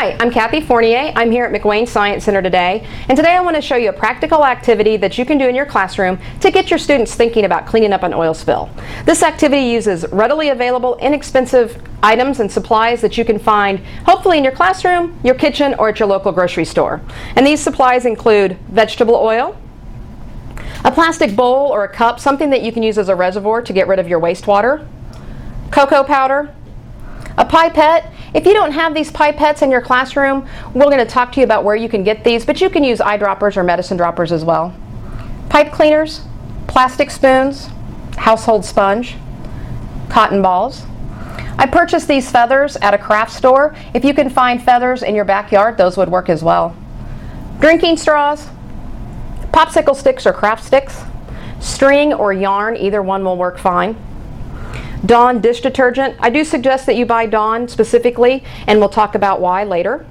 Hi, I'm Kathy Fournier. I'm here at McWane Science Center today, and today I want to show you a practical activity that you can do in your classroom to get your students thinking about cleaning up an oil spill. This activity uses readily available, inexpensive items and supplies that you can find hopefully in your classroom, your kitchen, or at your local grocery store. And these supplies include vegetable oil, a plastic bowl or a cup, something that you can use as a reservoir to get rid of your wastewater, cocoa powder, a pipette, if you don't have these pipettes in your classroom, we're going to talk to you about where you can get these, but you can use eyedroppers or medicine droppers as well. Pipe cleaners, plastic spoons, household sponge, cotton balls. I purchased these feathers at a craft store. If you can find feathers in your backyard, those would work as well. Drinking straws, popsicle sticks or craft sticks, string or yarn, either one will work fine. Dawn dish detergent. I do suggest that you buy Dawn specifically, and we'll talk about why later.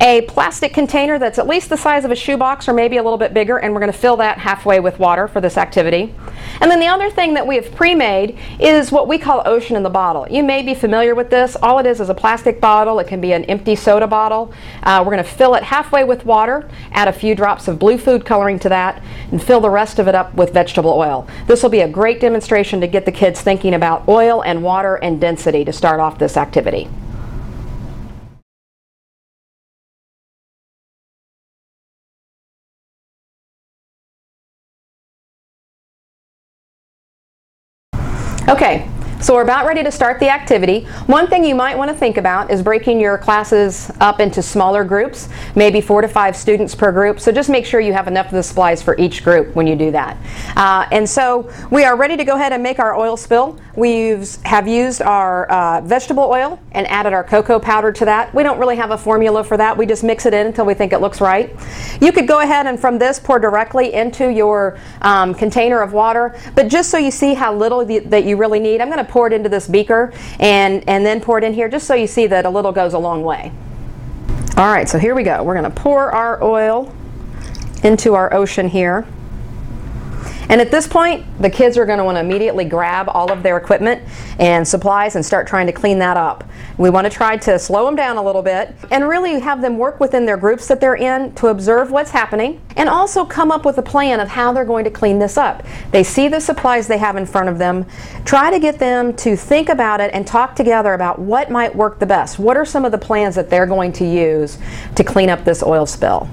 A plastic container that's at least the size of a shoebox or maybe a little bit bigger, and we're going to fill that halfway with water for this activity. And then the other thing that we have pre-made is what we call ocean in the bottle. You may be familiar with this. All it is is a plastic bottle. It can be an empty soda bottle. Uh, we're going to fill it halfway with water, add a few drops of blue food coloring to that, and fill the rest of it up with vegetable oil. This will be a great demonstration to get the kids thinking about oil and water and density to start off this activity. Okay, so we're about ready to start the activity. One thing you might want to think about is breaking your classes up into smaller groups, maybe four to five students per group. So just make sure you have enough of the supplies for each group when you do that. Uh, and so we are ready to go ahead and make our oil spill. We have used our uh, vegetable oil and added our cocoa powder to that. We don't really have a formula for that. We just mix it in until we think it looks right. You could go ahead and from this pour directly into your um, container of water. But just so you see how little that you really need, I'm going to pour it into this beaker and, and then pour it in here just so you see that a little goes a long way. All right, so here we go. We're going to pour our oil into our ocean here. And at this point, the kids are going to want to immediately grab all of their equipment and supplies and start trying to clean that up. We want to try to slow them down a little bit and really have them work within their groups that they're in to observe what's happening and also come up with a plan of how they're going to clean this up. They see the supplies they have in front of them. Try to get them to think about it and talk together about what might work the best. What are some of the plans that they're going to use to clean up this oil spill?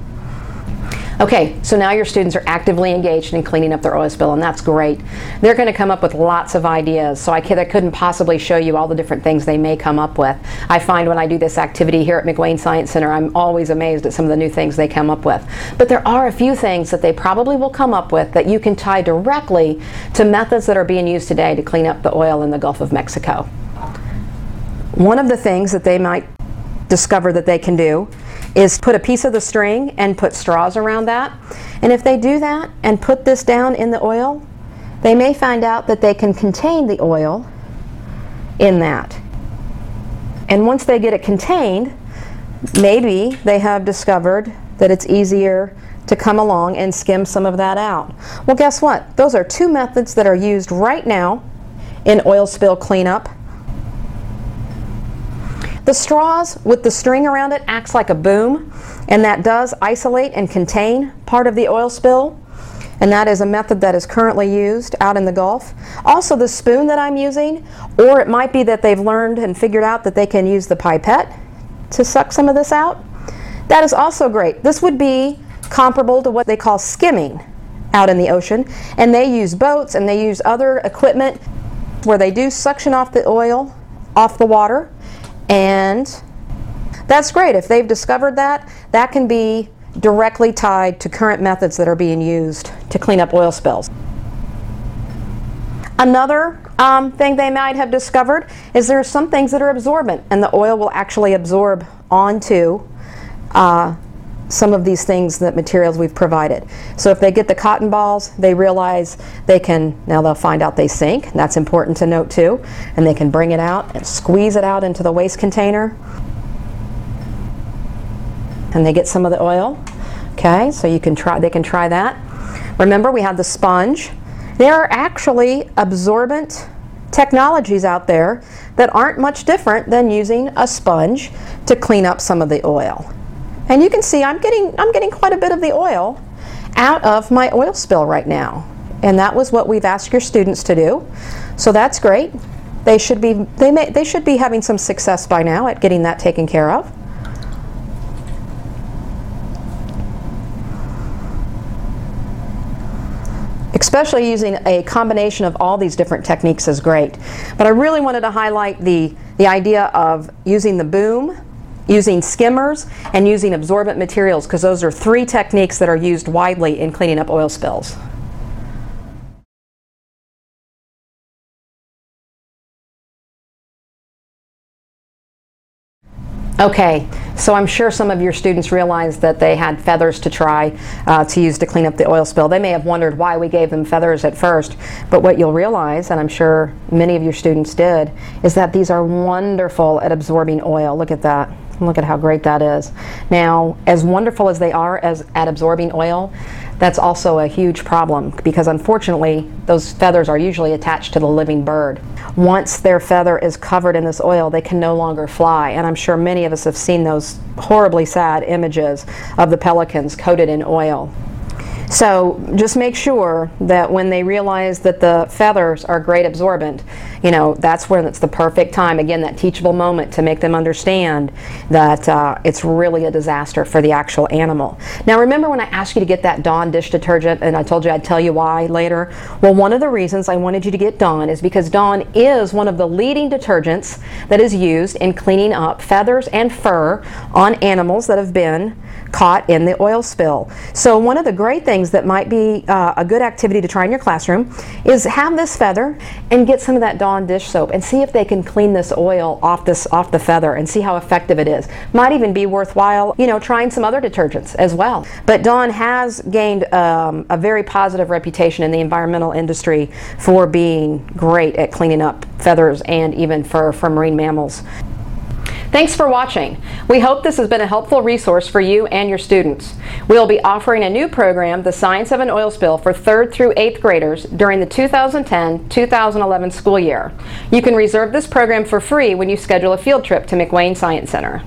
Okay, so now your students are actively engaged in cleaning up their oil spill, and that's great. They're going to come up with lots of ideas, so I, I couldn't possibly show you all the different things they may come up with. I find when I do this activity here at McWane Science Center, I'm always amazed at some of the new things they come up with. But there are a few things that they probably will come up with that you can tie directly to methods that are being used today to clean up the oil in the Gulf of Mexico. One of the things that they might discover that they can do is put a piece of the string and put straws around that. And if they do that and put this down in the oil, they may find out that they can contain the oil in that. And once they get it contained, maybe they have discovered that it's easier to come along and skim some of that out. Well, guess what? Those are two methods that are used right now in oil spill cleanup the straws with the string around it acts like a boom, and that does isolate and contain part of the oil spill. And that is a method that is currently used out in the Gulf. Also, the spoon that I'm using, or it might be that they've learned and figured out that they can use the pipette to suck some of this out. That is also great. This would be comparable to what they call skimming out in the ocean. And they use boats and they use other equipment where they do suction off the oil off the water and that's great. If they've discovered that, that can be directly tied to current methods that are being used to clean up oil spills. Another um, thing they might have discovered is there are some things that are absorbent, and the oil will actually absorb onto uh, some of these things, that materials we've provided. So if they get the cotton balls, they realize they can, now they'll find out they sink, that's important to note too, and they can bring it out and squeeze it out into the waste container. And they get some of the oil. Okay, so you can try, they can try that. Remember we have the sponge. There are actually absorbent technologies out there that aren't much different than using a sponge to clean up some of the oil. And you can see I'm getting, I'm getting quite a bit of the oil out of my oil spill right now. And that was what we've asked your students to do. So that's great. They should be, they may, they should be having some success by now at getting that taken care of. especially using a combination of all these different techniques is great. But I really wanted to highlight the, the idea of using the boom, using skimmers, and using absorbent materials because those are three techniques that are used widely in cleaning up oil spills. Okay, so I'm sure some of your students realized that they had feathers to try uh, to use to clean up the oil spill. They may have wondered why we gave them feathers at first, but what you'll realize, and I'm sure many of your students did, is that these are wonderful at absorbing oil. Look at that. Look at how great that is. Now, as wonderful as they are as at absorbing oil, that's also a huge problem because unfortunately those feathers are usually attached to the living bird. Once their feather is covered in this oil, they can no longer fly. And I'm sure many of us have seen those horribly sad images of the pelicans coated in oil. So just make sure that when they realize that the feathers are great absorbent, you know, that's when it's the perfect time, again, that teachable moment to make them understand that uh, it's really a disaster for the actual animal. Now remember when I asked you to get that Dawn dish detergent and I told you I'd tell you why later? Well, one of the reasons I wanted you to get Dawn is because Dawn is one of the leading detergents that is used in cleaning up feathers and fur on animals that have been caught in the oil spill. So one of the great things that might be uh, a good activity to try in your classroom is have this feather and get some of that Dawn dish soap and see if they can clean this oil off this off the feather and see how effective it is. Might even be worthwhile, you know, trying some other detergents as well. But Dawn has gained um, a very positive reputation in the environmental industry for being great at cleaning up feathers and even fur from marine mammals. Thanks for watching. We hope this has been a helpful resource for you and your students. We'll be offering a new program, The Science of an Oil Spill, for 3rd through 8th graders during the 2010-2011 school year. You can reserve this program for free when you schedule a field trip to McWane Science Center.